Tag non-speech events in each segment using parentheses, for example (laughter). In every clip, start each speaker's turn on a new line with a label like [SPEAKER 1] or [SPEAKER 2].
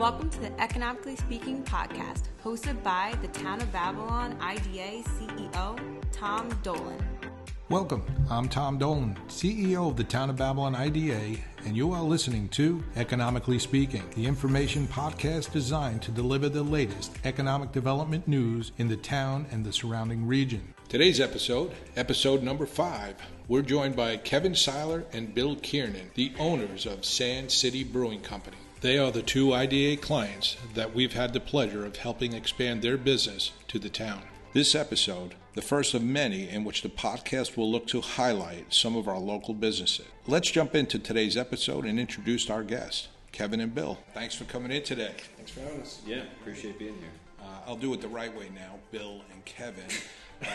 [SPEAKER 1] Welcome to the Economically Speaking podcast, hosted by the Town of Babylon IDA CEO, Tom Dolan.
[SPEAKER 2] Welcome. I'm Tom Dolan, CEO of the Town of Babylon IDA, and you are listening to Economically Speaking, the information podcast designed to deliver the latest economic development news in the town and the surrounding region. Today's episode, episode number five, we're joined by Kevin Seiler and Bill Kiernan, the owners of Sand City Brewing Company. They are the two IDA clients that we've had the pleasure of helping expand their business to the town. This episode, the first of many in which the podcast will look to highlight some of our local businesses. Let's jump into today's episode and introduce our guests, Kevin and Bill. Thanks for coming in today.
[SPEAKER 3] Thanks for having us.
[SPEAKER 4] Yeah, appreciate being here.
[SPEAKER 2] Uh, I'll do it the right way now, Bill and Kevin. Uh,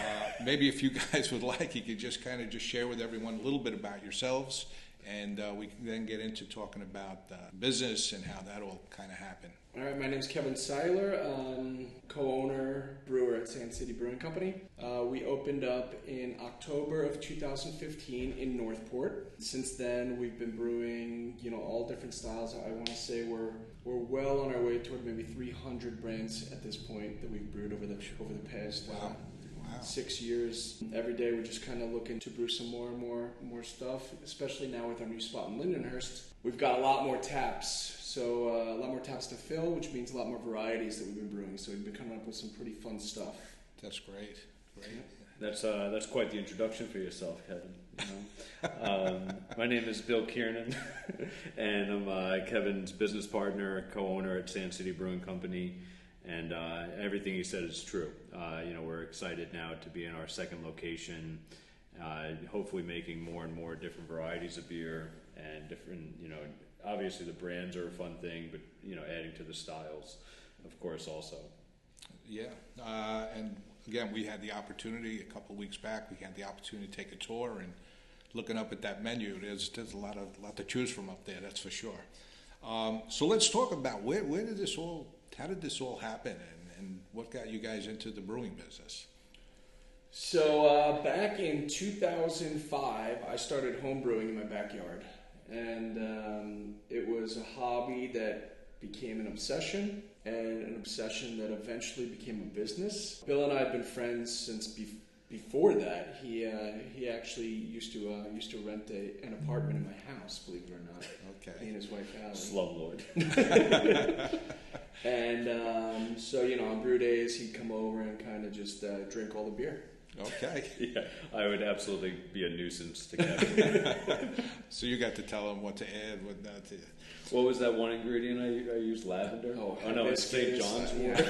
[SPEAKER 2] maybe if you (laughs) guys would like, you could just kind of just share with everyone a little bit about yourselves and uh, we can then get into talking about uh, business and how that all kind of happened.
[SPEAKER 3] All right, my name is Kevin Seiler, um, co-owner, brewer at Sand City Brewing Company. Uh, we opened up in October of 2015 in Northport. Since then, we've been brewing, you know, all different styles. I want to say we're we're well on our way toward maybe 300 brands at this point that we've brewed over the over the past. Uh, wow six years. Every day we're just kind of looking to brew some more and more more stuff, especially now with our new spot in Lindenhurst. We've got a lot more taps, so uh, a lot more taps to fill, which means a lot more varieties that we've been brewing. So we've been coming up with some pretty fun stuff.
[SPEAKER 2] That's great. Great.
[SPEAKER 4] That's uh, that's quite the introduction for yourself, Kevin. You know? um, my name is Bill Kiernan, (laughs) and I'm uh, Kevin's business partner, co-owner at Sand City Brewing Company and uh, everything you said is true. Uh, you know, we're excited now to be in our second location, uh, hopefully making more and more different varieties of beer and different. You know, obviously the brands are a fun thing, but you know, adding to the styles, of course, also.
[SPEAKER 2] Yeah, uh, and again, we had the opportunity a couple weeks back. We had the opportunity to take a tour and looking up at that menu. There's there's a lot of lot to choose from up there. That's for sure. Um, so let's talk about where where did this all how did this all happen, and, and what got you guys into the brewing business?
[SPEAKER 3] So uh, back in 2005, I started home brewing in my backyard, and um, it was a hobby that became an obsession, and an obsession that eventually became a business. Bill and I have been friends since before before that, he uh, he actually used to uh, used to rent a, an apartment in my house. Believe it or not.
[SPEAKER 2] Okay.
[SPEAKER 3] He and his wife Allie.
[SPEAKER 4] Slumlord. (laughs)
[SPEAKER 3] and um, so you know, on brew days, he'd come over and kind of just uh, drink all the beer.
[SPEAKER 2] Okay. (laughs)
[SPEAKER 4] yeah, I would absolutely be a nuisance to (laughs) Kevin.
[SPEAKER 2] so you got to tell him what to add, what not to.
[SPEAKER 4] What was that one ingredient I, I used? Lavender.
[SPEAKER 3] Oh,
[SPEAKER 4] oh no, it's St. John's wort.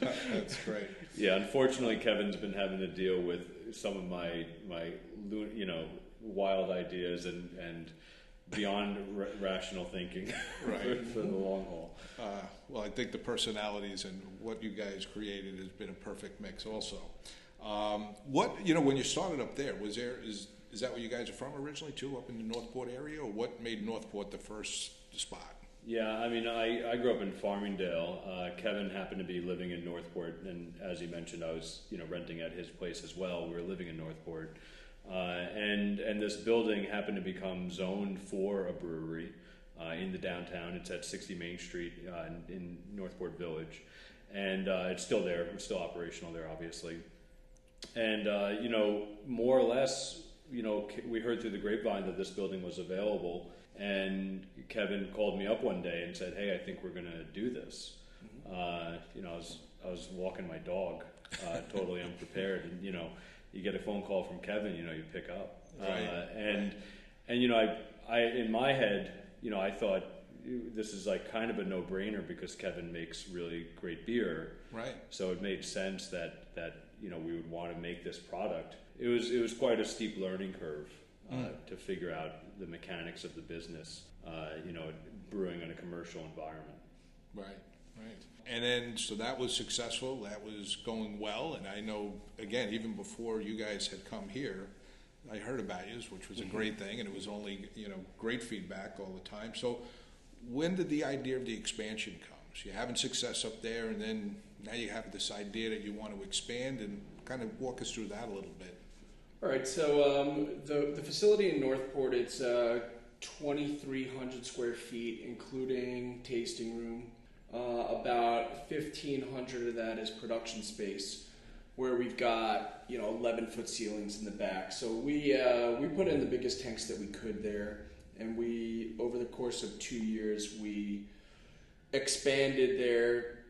[SPEAKER 2] That's great.
[SPEAKER 4] Yeah, unfortunately, Kevin's been having to deal with some of my my you know wild ideas and and beyond r- rational thinking (laughs)
[SPEAKER 2] right.
[SPEAKER 4] for, the long haul.
[SPEAKER 2] Uh, well, I think the personalities and what you guys created has been a perfect mix. Also, um, what you know when you started up there was there is is that where you guys are from originally too, up in the Northport area, or what made Northport the first spot?
[SPEAKER 4] Yeah, I mean, I, I grew up in Farmingdale. Uh, Kevin happened to be living in Northport, and as he mentioned, I was you know renting at his place as well. We were living in Northport, uh, and and this building happened to become zoned for a brewery uh, in the downtown. It's at 60 Main Street uh, in, in, Northport Village, and uh, it's still there. It's still operational there, obviously. And uh, you know, more or less, you know, we heard through the grapevine that this building was available and Kevin called me up one day and said, "Hey, I think we're going to do this." Mm-hmm. Uh, you know, I was I was walking my dog, uh, (laughs) totally unprepared, and you know, you get a phone call from Kevin, you know, you pick up,
[SPEAKER 2] uh, right.
[SPEAKER 4] uh, and and you know, I I in my head, you know, I thought this is like kind of a no brainer because Kevin makes really great beer,
[SPEAKER 2] right?
[SPEAKER 4] So it made sense that that you know we would want to make this product. It was it was quite a steep learning curve uh, mm. to figure out the mechanics of the business, uh, you know, brewing in a commercial environment.
[SPEAKER 2] Right, right. And then, so that was successful. That was going well. And I know, again, even before you guys had come here, I heard about you, which was a mm-hmm. great thing, and it was only you know great feedback all the time. So, when did the idea of the expansion come? So you're having success up there, and then now you have this idea that you want to expand, and kind of walk us through that a little bit.
[SPEAKER 3] All right, so um, the, the facility in Northport, it's uh, 2,300 square feet, including tasting room. Uh, about 1,500 of that is production space, where we've got you know 11 foot ceilings in the back. So we uh, we put in the biggest tanks that we could there, and we over the course of two years we expanded there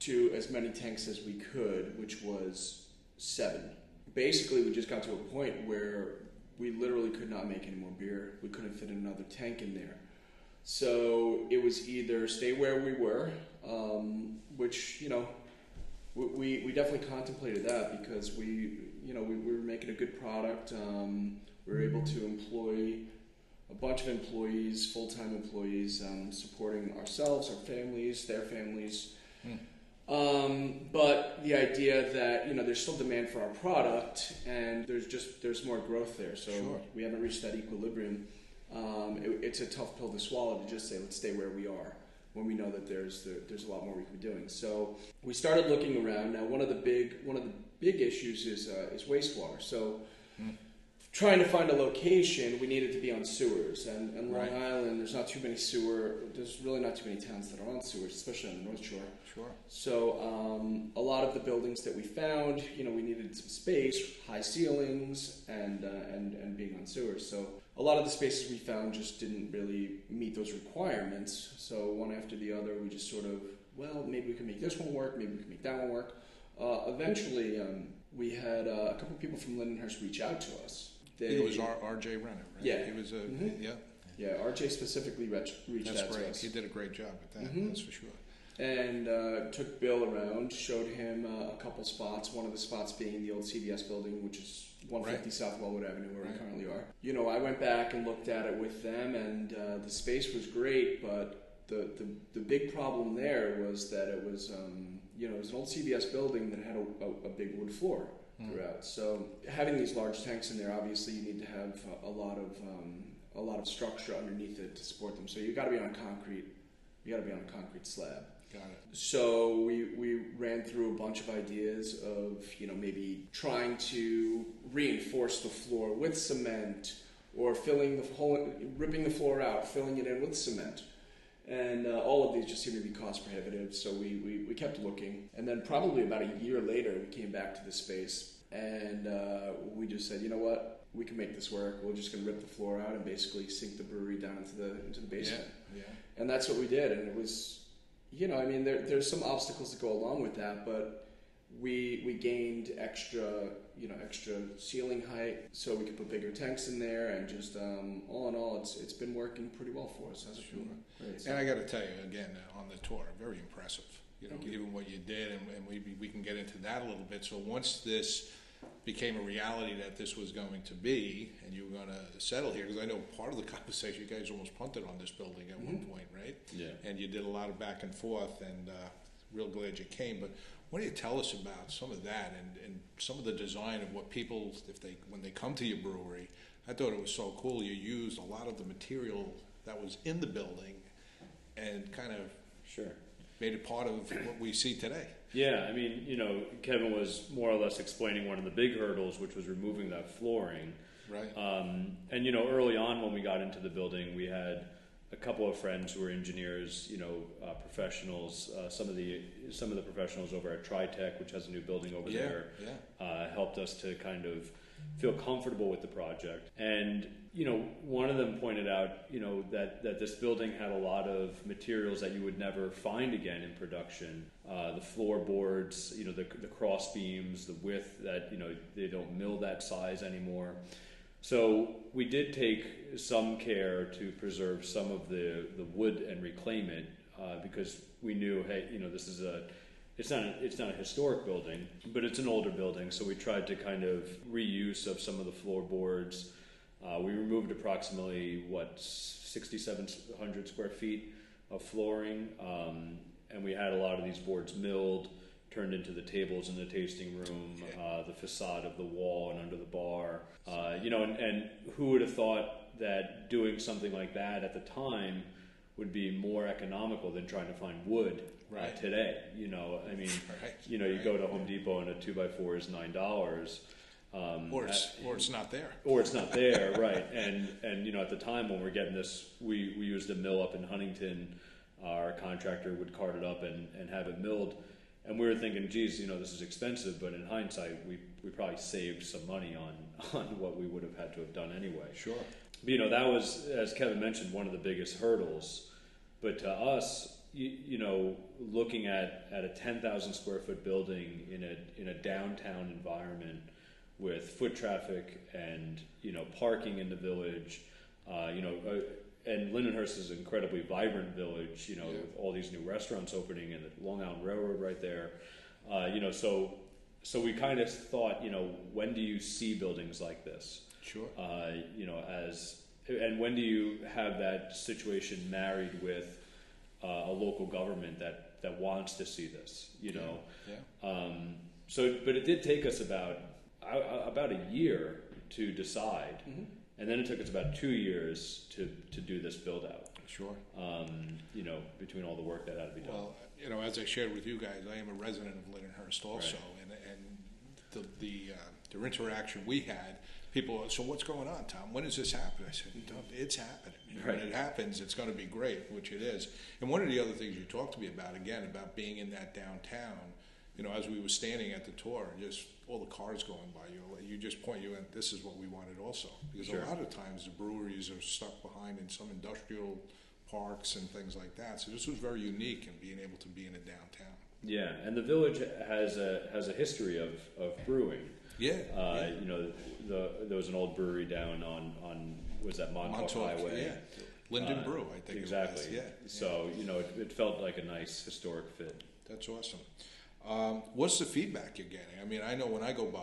[SPEAKER 3] to as many tanks as we could, which was seven. Basically, we just got to a point where we literally could not make any more beer. We couldn't fit another tank in there. So it was either stay where we were, um, which, you know, we, we definitely contemplated that because we, you know, we, we were making a good product. Um, we were able to employ a bunch of employees, full time employees, um, supporting ourselves, our families, their families. Mm. Um, but the idea that you know there's still demand for our product, and there's just there's more growth there. So
[SPEAKER 2] sure.
[SPEAKER 3] we haven't reached that equilibrium. Um, it, it's a tough pill to swallow to just say let's stay where we are when we know that there's there, there's a lot more we can be doing. So we started looking around. Now one of the big one of the big issues is uh, is wastewater. So mm trying to find a location, we needed to be on sewers. And, and Long right. Island, there's not too many sewer. There's really not too many towns that are on sewers, especially on the North Shore.
[SPEAKER 2] Sure.
[SPEAKER 3] So um, a lot of the buildings that we found, you know, we needed some space, high ceilings, and uh, and and being on sewers. So a lot of the spaces we found just didn't really meet those requirements. So one after the other, we just sort of, well, maybe we can make this one work. Maybe we can make that one work. Uh, eventually, um, we had uh, a couple of people from Lindenhurst reach out to us
[SPEAKER 2] they, it was R. R.J. Renner, right?
[SPEAKER 3] Yeah.
[SPEAKER 2] He was a,
[SPEAKER 3] mm-hmm.
[SPEAKER 2] yeah.
[SPEAKER 3] Yeah, RJ specifically reached, reached
[SPEAKER 2] That's
[SPEAKER 3] out
[SPEAKER 2] great.
[SPEAKER 3] to us.
[SPEAKER 2] He did a great job at that, mm-hmm. that's for sure.
[SPEAKER 3] And uh, took Bill around, showed him uh, a couple spots. One of the spots being the old CVS building, which is 150
[SPEAKER 2] right.
[SPEAKER 3] South Wellwood Avenue, where
[SPEAKER 2] right.
[SPEAKER 3] we currently are. You know, I went back and looked at it with them, and uh, the space was great, but the, the, the big problem there was that it was, um, you know, it was an old CVS building that had a, a, a big wood floor mm. throughout. So having these large tanks in there, obviously, you need to have a, a lot of um, a lot of structure underneath it to support them. So you got to be on concrete. You got to be on a concrete slab.
[SPEAKER 2] Got it.
[SPEAKER 3] So we, we ran through a bunch of ideas of you know maybe trying to reinforce the floor with cement or filling the hole, ripping the floor out, filling it in with cement. And uh, all of these just seemed to be cost prohibitive, so we, we, we, kept looking. And then, probably about a year later, we came back to the space and uh, we just said, you know what, we can make this work. We're just going to rip the floor out and basically sink the brewery down into the into the basement.
[SPEAKER 2] Yeah, yeah.
[SPEAKER 3] And that's what we did. And it was, you know, I mean, there, there's some obstacles that go along with that, but we we gained extra, you know, extra ceiling height, so we could put bigger tanks in there, and just um, all in all, it's it's been working pretty well for us.
[SPEAKER 2] Sure. And I got to tell you again uh, on the tour, very impressive. You know,
[SPEAKER 3] Thank
[SPEAKER 2] given
[SPEAKER 3] you.
[SPEAKER 2] what you did, and, and we we can get into that a little bit. So once this became a reality that this was going to be, and you were going to settle here. Because I know part of the (laughs) conversation, you guys almost punted on this building at mm-hmm. one point, right?
[SPEAKER 4] Yeah.
[SPEAKER 2] And you did a lot of back and forth, and uh, real glad you came. But what do you tell us about some of that and, and some of the design of what people, if they when they come to your brewery? I thought it was so cool. You used a lot of the material that was in the building, and kind of
[SPEAKER 4] sure
[SPEAKER 2] made it part of what we see today.
[SPEAKER 4] Yeah, I mean, you know, Kevin was more or less explaining one of the big hurdles, which was removing that flooring.
[SPEAKER 2] Right.
[SPEAKER 4] Um, and you know, early on when we got into the building, we had a couple of friends who were engineers, you know, uh, professionals. Uh, some of the some of the professionals over at Tritec, which has a new building over
[SPEAKER 2] yeah,
[SPEAKER 4] there,
[SPEAKER 2] yeah.
[SPEAKER 4] Uh, helped us to kind of feel comfortable with the project. And you know, one of them pointed out, you know, that, that this building had a lot of materials that you would never find again in production. Uh, the floorboards, you know, the, the cross beams, the width that, you know, they don't mill that size anymore. So we did take some care to preserve some of the, the wood and reclaim it uh, because we knew, hey, you know, this is a, it's not a, it's not a historic building, but it's an older building. So we tried to kind of reuse of some of the floorboards. Uh, we removed approximately what 6,700 square feet of flooring, um, and we had a lot of these boards milled, turned into the tables in the tasting room, uh, the facade of the wall and under the bar. Uh, you know, and, and who would have thought that doing something like that at the time would be more economical than trying to find wood
[SPEAKER 2] right.
[SPEAKER 4] today. You know, I mean, (laughs)
[SPEAKER 2] right.
[SPEAKER 4] you know, you
[SPEAKER 2] right.
[SPEAKER 4] go to Home Depot and a two by four is nine dollars. Um,
[SPEAKER 2] Or it's,
[SPEAKER 4] at-
[SPEAKER 2] or it's not there.
[SPEAKER 4] or it's not there, (laughs) right? And and you know, at the time when we're getting this, we we used a mill up in Huntington. Our contractor would cart it up and, and have it milled, and we were thinking, geez, you know, this is expensive. But in hindsight, we we probably saved some money on (laughs) on what we would have had to have done anyway.
[SPEAKER 2] Sure.
[SPEAKER 4] But, you know, that was, as Kevin mentioned, one of the biggest hurdles. But to us, you, you know, looking at, at a 10,000 square foot building in a, in a downtown environment with foot traffic and, you know, parking in the village, uh, you know, uh, and Lindenhurst is an incredibly vibrant village, you know,
[SPEAKER 2] Yeah.
[SPEAKER 4] with all these new restaurants opening and the Long Island Railroad right there. Uh, you know, so, so we kind of thought, you know, when do you see buildings like this?
[SPEAKER 2] Sure.
[SPEAKER 4] uh, you know, as and when do you have that situation married with uh, a local government that that wants to see this? You know,
[SPEAKER 2] Yeah.
[SPEAKER 4] um, so but it did take us about uh, about a year to decide, and then it took us about two years to to do this build out.
[SPEAKER 2] Sure.
[SPEAKER 4] Um, you know, between all the work that had to be done.
[SPEAKER 2] Well, you know, as I shared with you guys, I am a resident of Lindenhurst also, and, and the, the, uh, the interaction we had, people, so what's going on, Tom? When does this happen? I said, it's happening. When it happens, it's gonna be great, which it is. And one of the other things you talked to me about, again, about being in that downtown, you know, as we were standing at the tour, just all the cars going by you, you just point, you went, this is what we wanted also. Because
[SPEAKER 4] Sure.
[SPEAKER 2] a lot of times the breweries are stuck behind in some industrial parks and things like that. So this was very unique in being able to be in a downtown.
[SPEAKER 4] yeah, and the village has a has a history of, of brewing.
[SPEAKER 2] Yeah.
[SPEAKER 4] Uh,
[SPEAKER 2] yeah.
[SPEAKER 4] You know, the, there was an old brewery down on, on was that Montauk,
[SPEAKER 2] Montauk,
[SPEAKER 4] Highway?
[SPEAKER 2] yeah. Linden
[SPEAKER 4] Uh,
[SPEAKER 2] Brew, I think
[SPEAKER 4] exactly.
[SPEAKER 2] it was. Yeah.
[SPEAKER 4] So you know, it, it felt like a nice historic fit.
[SPEAKER 2] That's awesome. Um, what's the feedback you're getting? I mean, I know when I go by,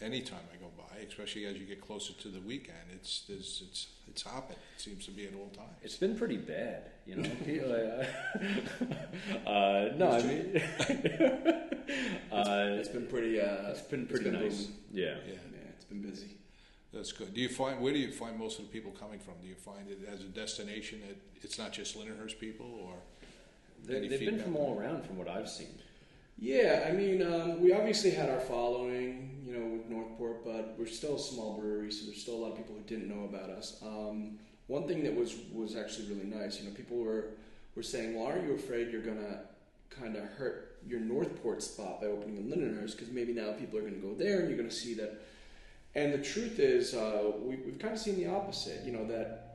[SPEAKER 2] anytime I go by, especially as you get closer to the weekend, it's there's, it's it's hopping. It seems to be at all times.
[SPEAKER 4] It's been pretty bad, you know. (laughs) Uh, (laughs) uh, no, I mean, (laughs) uh,
[SPEAKER 3] It's been pretty. Uh,
[SPEAKER 4] it's been pretty
[SPEAKER 3] been
[SPEAKER 4] nice.
[SPEAKER 3] booming.
[SPEAKER 4] Yeah.
[SPEAKER 2] Yeah,
[SPEAKER 3] Yeah, it's been busy.
[SPEAKER 2] that's good. Do you find where do you find most of the people coming from? Do you find it as a destination that it's not just Lindenhurst people, or
[SPEAKER 4] They,
[SPEAKER 2] Any
[SPEAKER 4] they've been
[SPEAKER 2] feedback
[SPEAKER 4] from all around, from what I've seen.
[SPEAKER 3] Yeah, I mean, um, we obviously had our following, you know, with Northport, but we're still a small brewery, so there's still a lot of people who didn't know about us. Um, one thing that was was actually really nice, you know, people were were saying, "Well, aren't you afraid you're gonna kind of hurt your Northport spot by opening in Lindenhurst? Because maybe now people are going to go there, and you're going to see that." And the truth is, uh, we, we've kind of seen the opposite. You know that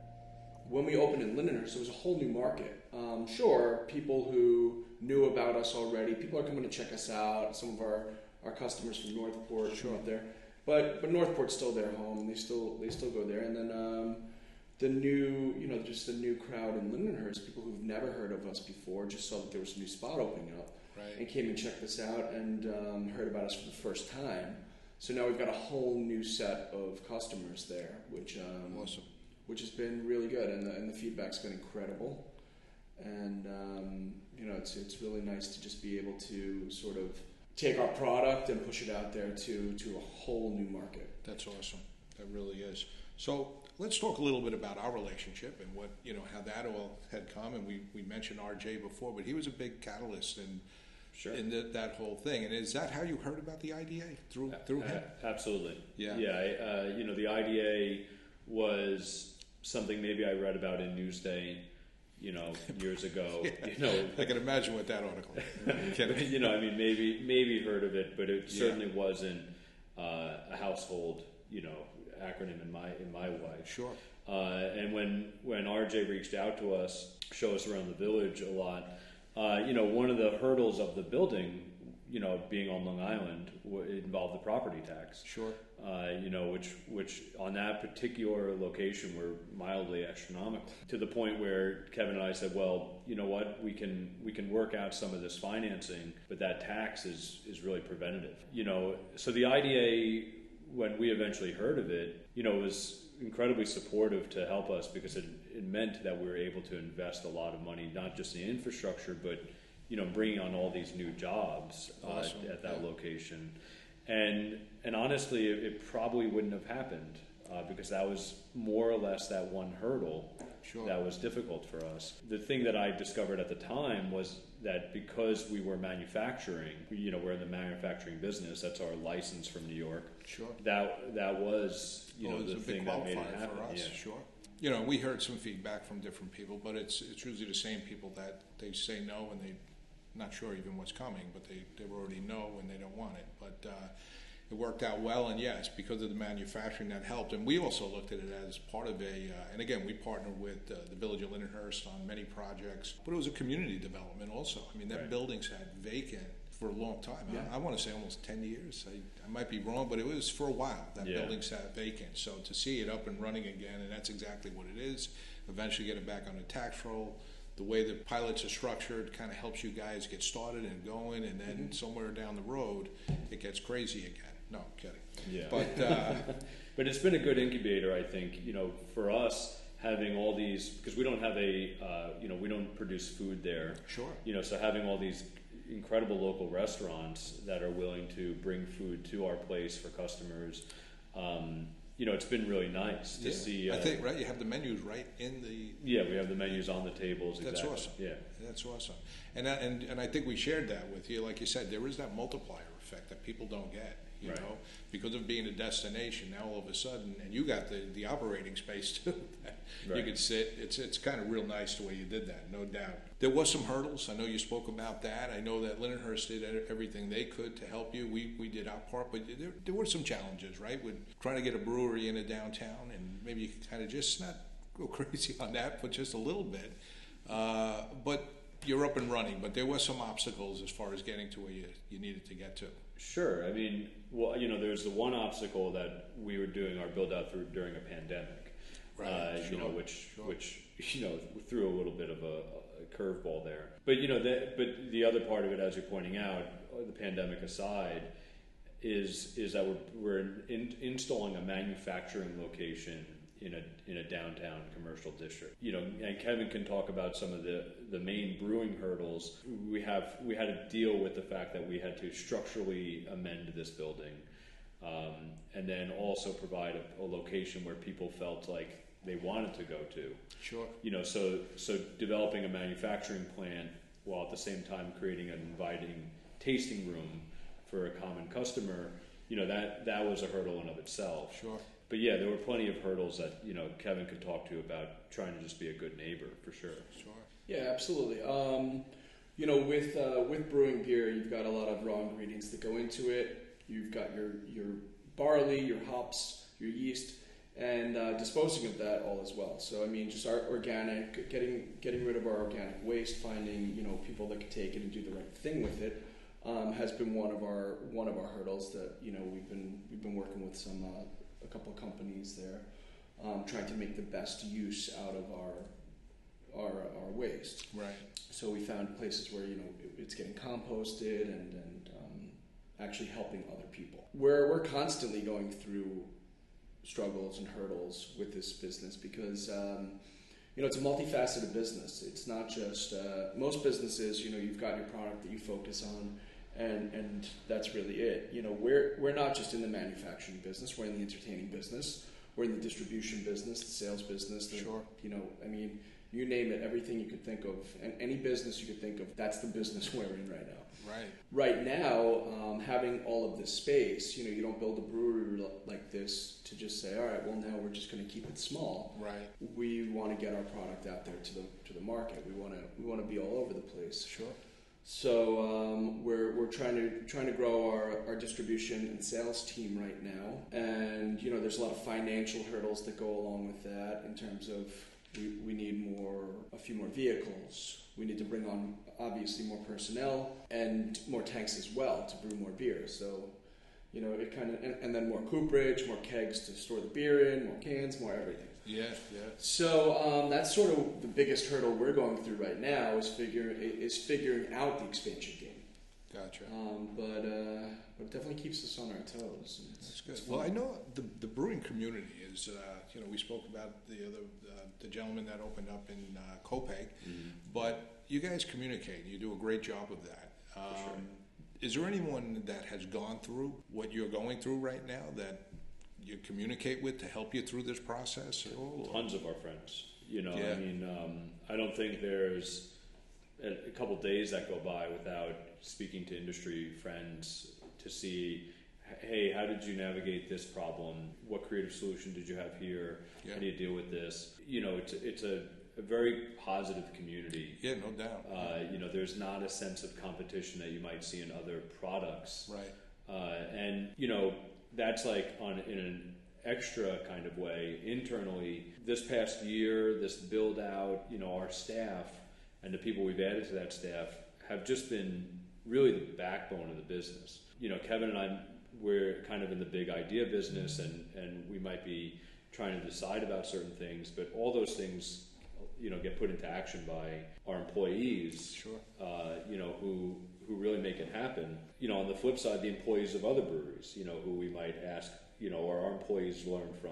[SPEAKER 3] when we opened in Lindenhurst, it was a whole new market. Um, sure, people who knew about us already, people are coming to check us out. Some of our, our customers from Northport
[SPEAKER 2] Sure.
[SPEAKER 3] up there, but but Northport's still their home. They still they still go there. And then um, the new, you know, just the new crowd in Lindenhurst, people who've never heard of us before, just saw that there was a new spot opening up and came and checked us out and um, heard about us for the first time. So now we've got a whole new set of customers there, which um,
[SPEAKER 2] Awesome.
[SPEAKER 3] which has been really good, and the, and the feedback's been incredible. And um, you know, it's it's really nice to just be able to sort of take our product and push it out there to to a whole new market.
[SPEAKER 2] That's awesome. That really is. So let's talk a little bit about our relationship and what you know how that all had come. And we, we mentioned RJ before, but he was a big catalyst in
[SPEAKER 4] Sure.
[SPEAKER 2] in that that whole thing. And is that how you heard about the IDA through through him?
[SPEAKER 4] Absolutely.
[SPEAKER 2] Yeah.
[SPEAKER 4] Yeah. I, uh, you know, the IDA was something maybe I read about in Newsday, you know, years ago. (laughs) You know,
[SPEAKER 2] I can imagine what that article. (laughs) You
[SPEAKER 4] know, I mean, maybe maybe heard of it, but it
[SPEAKER 2] Yeah.
[SPEAKER 4] certainly wasn't uh, a household, you know, acronym in my in my life.
[SPEAKER 2] Sure.
[SPEAKER 4] Uh, and when when RJ reached out to us, show us around the village a lot, uh, you know, one of the hurdles of the building, you know, being on Long Island, involved the property tax.
[SPEAKER 2] Sure.
[SPEAKER 4] Uh, you know, which which on that particular location were mildly astronomical to the point where Kevin and I said, well, you know what, we can we can work out some of this financing, but that tax is is really preventative. You know, so the IDA, when we eventually heard of it, you know, was incredibly supportive to help us because it, it meant that we were able to invest a lot of money, not just in infrastructure, but you know, bringing on all these new jobs uh,
[SPEAKER 2] Awesome.
[SPEAKER 4] at that
[SPEAKER 2] Yeah.
[SPEAKER 4] location. And and honestly, it, it probably wouldn't have happened uh, because that was more or less that one hurdle
[SPEAKER 2] Sure.
[SPEAKER 4] that was difficult for us. The thing that I discovered at the time was that because we were manufacturing, you know, we're in the manufacturing business. That's our license from New York.
[SPEAKER 2] Sure.
[SPEAKER 4] That that was you
[SPEAKER 2] Well,
[SPEAKER 4] know the
[SPEAKER 2] a big
[SPEAKER 4] thing that made it
[SPEAKER 2] qualifier
[SPEAKER 4] happen.
[SPEAKER 2] for us,
[SPEAKER 4] yeah.
[SPEAKER 2] sure. You know, we heard some feedback from different people, but it's it's usually the same people that they say no and they not sure even what's coming, but they they already know and they don't want it. But uh, it worked out well, and yes, because of the manufacturing that helped. And we also looked at it as part of a, uh, and again, we partnered with uh, the Village of Lindenhurst on many projects, but it was a community development also. I mean, that
[SPEAKER 4] Right.
[SPEAKER 2] building sat vacant for a long time.
[SPEAKER 3] Yeah.
[SPEAKER 2] I, I want to say almost 10 years. I, I might be wrong, but it was for a while. That
[SPEAKER 4] Yeah.
[SPEAKER 2] building sat vacant. So to see it up and running again, and that's exactly what it is, eventually get it back on the tax roll. The way the pilots are structured kind of helps you guys get started and going, and then
[SPEAKER 3] Mm-hmm.
[SPEAKER 2] somewhere down the road, it gets crazy again. No, I'm kidding.
[SPEAKER 4] Yeah.
[SPEAKER 2] But uh, (laughs)
[SPEAKER 4] But it's been a good incubator, I think. You know, for us having all these because we don't have a uh, you know we don't produce food there.
[SPEAKER 2] Sure.
[SPEAKER 4] You know, so having all these incredible local restaurants that are willing to bring food to our place for customers. Um, you know, it's been really nice to
[SPEAKER 2] yeah,
[SPEAKER 4] see. Uh,
[SPEAKER 2] I think right, you have the menus right in the
[SPEAKER 4] Yeah, we have the menus on the tables.
[SPEAKER 2] That's
[SPEAKER 4] exactly.
[SPEAKER 2] awesome.
[SPEAKER 4] Yeah.
[SPEAKER 2] That's awesome. And, and, and I think we shared that with you. Like you said, there is that multiplier effect that people don't get, you
[SPEAKER 4] Right.
[SPEAKER 2] know, because of being a destination. Now all of a sudden, and you got the, the operating space (laughs) too. that You could sit. It's, it's kind of real nice the way you did that, no doubt. There was some hurdles. I know you spoke about that. I know that Lindenhurst did everything they could to help you. We, we did our part, but there, there were some challenges, right? With trying to get a brewery in a downtown and maybe you could kind of just not go (laughs) crazy on that, but just a little bit. Uh, but you're up and running, but there were some obstacles as far as getting to where you, you needed to get to.
[SPEAKER 4] Sure. I mean, well, you know, there's the one obstacle that we were doing our build out through during a pandemic.
[SPEAKER 2] Right,
[SPEAKER 4] Uh, You know, which
[SPEAKER 2] sure.
[SPEAKER 4] which (laughs) you know threw a little bit of a, a curveball there. But you know, that, but the other part of it, as you're pointing out, uh, the pandemic aside, is is that we're, we're in, installing a manufacturing location in a in a downtown commercial district. You know, and Kevin can talk about some of the the main brewing hurdles. We have we had to deal with the fact that we had to structurally amend this building, um, and then also provide a, a location where people felt like they wanted to go to
[SPEAKER 2] Sure.
[SPEAKER 4] you know, so so developing a manufacturing plan while at the same time creating an inviting tasting room for a common customer, you know, that that was a hurdle in of itself.
[SPEAKER 2] Sure.
[SPEAKER 4] But yeah, there were plenty of hurdles that you know Kevin could talk to about trying to just be a good neighbor for sure.
[SPEAKER 2] Sure.
[SPEAKER 3] Yeah, absolutely. Um, you know, with uh, with brewing beer, you've got a lot of raw ingredients that go into it. You've got your your barley, your hops, your yeast, and uh, disposing of that all as well. So I mean, just our organic, getting getting rid of our organic waste, finding you know people that can take it and do the right thing with it. Um, has been one of our one of our hurdles that you know we've been we've been working with some uh, a couple of companies there, um, trying to make the best use out of our our, our waste.
[SPEAKER 2] Right.
[SPEAKER 3] So we found places where you know it, it's getting composted and, and um, actually helping other people. We're we're constantly going through struggles and hurdles with this business because um, you know it's a multifaceted business. It's not just uh, most businesses. You know you've got your product that you focus on. And, and that's really it. You know, we're, we're not just in the manufacturing business. We're in the entertaining business. We're in the distribution business, the sales business. The,
[SPEAKER 2] Sure.
[SPEAKER 3] You know, I mean, you name it, everything you could think of, and any business you could think of, that's the business (laughs) we're in right now.
[SPEAKER 2] Right.
[SPEAKER 3] Right now, um, having all of this space, you know, you don't build a brewery like this to just say, all right, well, now we're just going to keep it small.
[SPEAKER 2] Right.
[SPEAKER 3] We want to get our product out there to the to the market. We want to we want to be all over the place.
[SPEAKER 2] Sure.
[SPEAKER 3] So um, we're, we're trying to trying to grow our, our distribution and sales team right now, and you know there's a lot of financial hurdles that go along with that in terms of we, we need more a few more vehicles. We need to bring on obviously more personnel and more tanks as well to brew more beer. So you know it kind of and, and then more cooperage, more kegs to store the beer in, more cans, more everything.
[SPEAKER 2] Yeah. Yeah.
[SPEAKER 3] So um, that's sort of the biggest hurdle we're going through right now is figure is figuring out the expansion game.
[SPEAKER 2] Gotcha.
[SPEAKER 3] Um, but uh, but it definitely keeps us on our toes. It's,
[SPEAKER 2] That's good. Well, I know the, the brewing community is, uh, you know, we spoke about the other, uh, the gentleman that opened up in uh, Copiague, but you guys communicate. You do a great job of that. Um,
[SPEAKER 4] sure.
[SPEAKER 2] Is there anyone that has gone through what you're going through right now that you communicate with to help you through this process at all? or-
[SPEAKER 4] Tons of our friends. You know,
[SPEAKER 2] Yeah.
[SPEAKER 4] I mean, um, I don't think there's a, a couple days that go by without speaking to industry friends to see, hey, how did you navigate this problem? What creative solution did you have here?
[SPEAKER 2] Yeah.
[SPEAKER 4] How do you deal with this? You know, it's it's a, a very positive community.
[SPEAKER 2] Yeah, no doubt.
[SPEAKER 4] Uh, you know, there's not a sense of competition that you might see in other products.
[SPEAKER 2] right.
[SPEAKER 4] Uh, and you know that's like on in an extra kind of way internally. This past year, this build out, you know, our staff and the people we've added to that staff have just been really the backbone of the business. You know, Kevin and I, we're kind of in the big idea business, and and we might be trying to decide about certain things, but all those things, you know, get put into action by our employees
[SPEAKER 2] Sure.
[SPEAKER 4] uh, you know, who who really make it happen. You know, on the flip side, the employees of other breweries, you know, who we might ask, you know, or our employees learn from.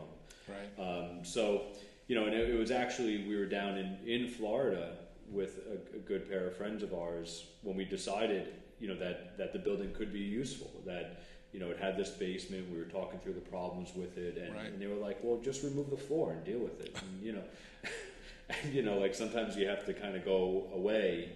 [SPEAKER 2] Right.
[SPEAKER 4] Um, so, you know, and it, it was actually we were down in in Florida with a, a good pair of friends of ours when we decided, you know, that that the building could be useful. That you know, it had this basement. We were talking through the problems with it, and,
[SPEAKER 2] Right.
[SPEAKER 4] and they were like, "Well, just remove the floor and deal with it." And, you know, (laughs) and, you know, like sometimes you have to kind of go away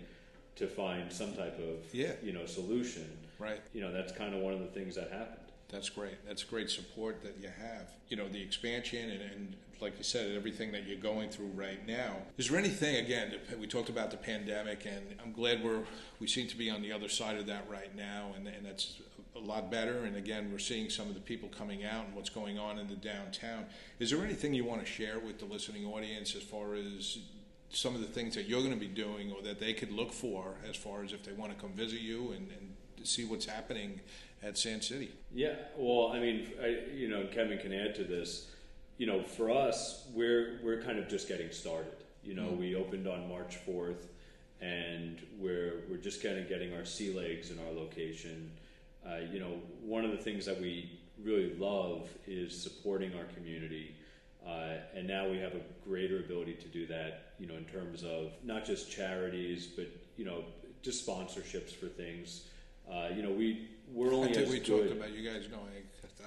[SPEAKER 4] to find some type of
[SPEAKER 2] Yeah.
[SPEAKER 4] you know solution.
[SPEAKER 2] Right.
[SPEAKER 4] You know, that's kind of one of the things that happened.
[SPEAKER 2] That's great. That's great support that you have. You know, the expansion and, and like you said, everything that you're going through right now. Is there anything again? We talked about the pandemic, and I'm glad we're we seem to be on the other side of that right now, and, and that's a lot better. And again, we're seeing some of the people coming out and what's going on in the downtown. Is there anything you want to share with the listening audience as far as some of the things that you're going to be doing or that they could look for as far as if they want to come visit you and, and see what's happening at Sand City?
[SPEAKER 4] Yeah, well, I mean, I, you know, Kevin can add to this. You know, for us, we're we're kind of just getting started. You know, we opened on March fourth, and we're we're just kind of getting our sea legs in our location. Uh, you know, one of the things that we really love is supporting our community, uh, and now we have a greater ability to do that. You know, in terms of not just charities, but you know, just sponsorships for things. Uh, you know, we we're only
[SPEAKER 2] I think
[SPEAKER 4] as
[SPEAKER 2] we
[SPEAKER 4] good.
[SPEAKER 2] talked about you guys going.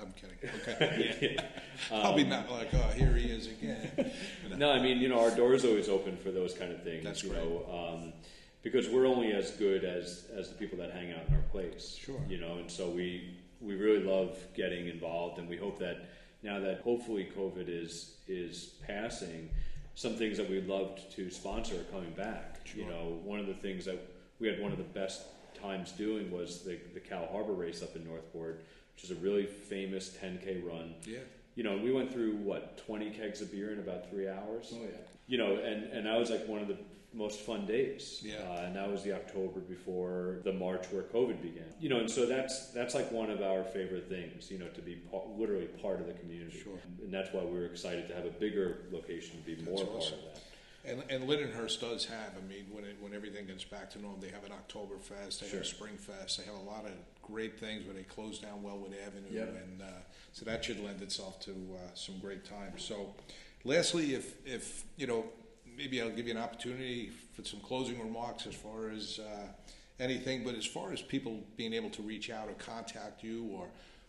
[SPEAKER 2] I'm kidding. (laughs) Okay. (laughs) Probably not like, oh, here he is again. (laughs)
[SPEAKER 4] No, I mean, you know, our door's always open for those kind of things.
[SPEAKER 2] That's
[SPEAKER 4] you
[SPEAKER 2] great.
[SPEAKER 4] know, um, because we're only as good as as the people that hang out in our place.
[SPEAKER 2] Sure.
[SPEAKER 4] You know, and so we we really love getting involved, and we hope that now that hopefully COVID is is passing, some things that we loved to sponsor are coming back. You know, one of the things that we had one of the best times doing was the the Cow Harbor race up in Northport, which is a really famous 10k run
[SPEAKER 2] Yeah.
[SPEAKER 4] you know, we went through what twenty kegs of beer in about three hours.
[SPEAKER 3] Oh yeah.
[SPEAKER 4] You know, and and that was like one of the most fun days.
[SPEAKER 2] Yeah.
[SPEAKER 4] uh, and that was the October before the March where COVID began. You know, and so that's that's like one of our favorite things. You know, to be pa- literally part of the community.
[SPEAKER 2] Sure.
[SPEAKER 4] and that's why we were excited to have a bigger location to be more
[SPEAKER 2] That's
[SPEAKER 4] part of that.
[SPEAKER 2] And, and Lindenhurst does have, I mean, when, it, when everything gets back to normal, they have an Oktoberfest, they have
[SPEAKER 4] Sure.
[SPEAKER 2] a Spring Fest, they have a lot of great things where they close down Wellwood Avenue.
[SPEAKER 3] Yep.
[SPEAKER 2] And uh, so that should lend itself to uh, some great times. So, lastly, if, if, you know, maybe I'll give you an opportunity for some closing remarks as far as uh, anything, but as far as people being able to reach out or contact you or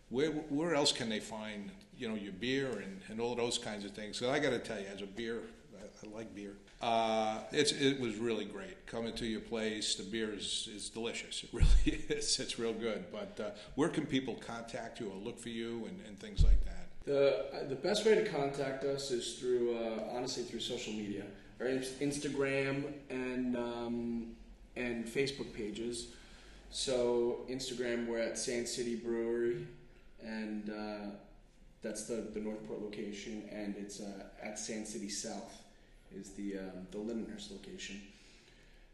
[SPEAKER 2] where, where else can they find, you know, your beer and, and all those kinds of things? So I got to tell you, as a beer, I, I like beer. Uh, it's, it was really great coming to your place. The beer is, is delicious. It (laughs) really is. It's real good. But uh, where can people contact you or look for you and, and things like that?
[SPEAKER 3] The the best way to contact us is through uh, honestly through social media, our Instagram and um, and Facebook pages. So Instagram, we're at Sand City Brewery, and uh, that's the the Northport location, and it's uh, at Sand City South is the um, the Lindenhurst location.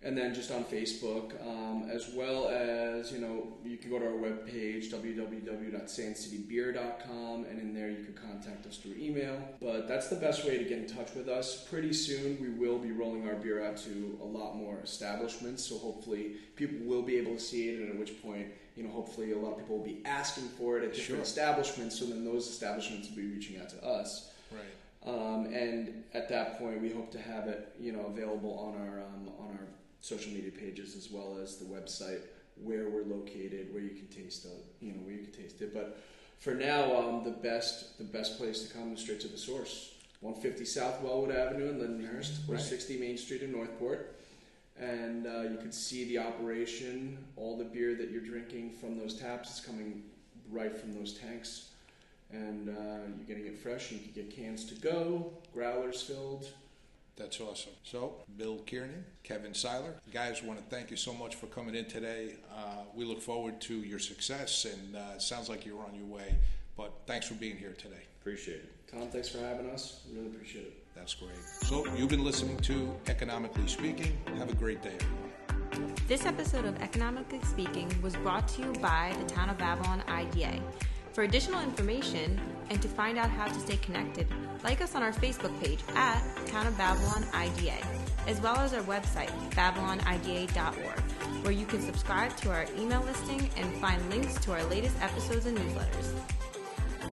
[SPEAKER 3] And then just on Facebook, um, as well as, you know, you can go to our webpage, www.sandcitybeer.com, and in there you can contact us through email. But that's the best way to get in touch with us. Pretty soon we will be rolling our beer out to a lot more establishments, so hopefully people will be able to see it, and at which point, you know, hopefully a lot of people will be asking for it at different
[SPEAKER 2] Sure.
[SPEAKER 3] establishments, so then those establishments will be reaching out to us.
[SPEAKER 2] Right.
[SPEAKER 3] Um, and at that point, we hope to have it, you know, available on our um, on our social media pages as well as the website where we're located, where you can taste the, you know, where you can taste it. But for now, um, the best the best place to come is straight to the source. 150 South Wellwood Avenue in Lindenhurst, or
[SPEAKER 2] Right.
[SPEAKER 3] 60 Main Street in Northport. And uh, you can see the operation. All the beer that you're drinking from those taps is coming right from those tanks. And uh, you're getting it fresh. And you can get cans to go, growlers filled.
[SPEAKER 2] That's awesome. So, Bill Kiernan, Kevin Seiler, guys, want to thank you so much for coming in today. Uh, we look forward to your success, and uh, sounds like you're on your way. But thanks for being here today.
[SPEAKER 4] Appreciate it.
[SPEAKER 3] Tom, thanks for having us. Really appreciate it.
[SPEAKER 2] That's great. So, you've been listening to Economically Speaking. Have a great day, everyone.
[SPEAKER 1] This episode of Economically Speaking was brought to you by the Town of Babylon IDA. For additional information and to find out how to stay connected, like us on our Facebook page at Town of Babylon IDA, as well as our website, babylonida.org, where you can subscribe to our email listing and find links to our latest episodes and newsletters.